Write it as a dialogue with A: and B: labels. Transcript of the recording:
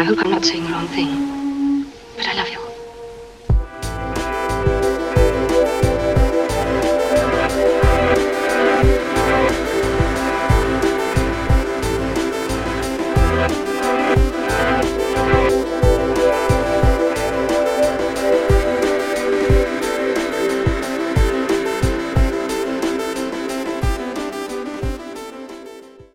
A: I hope I'm not saying the wrong thing.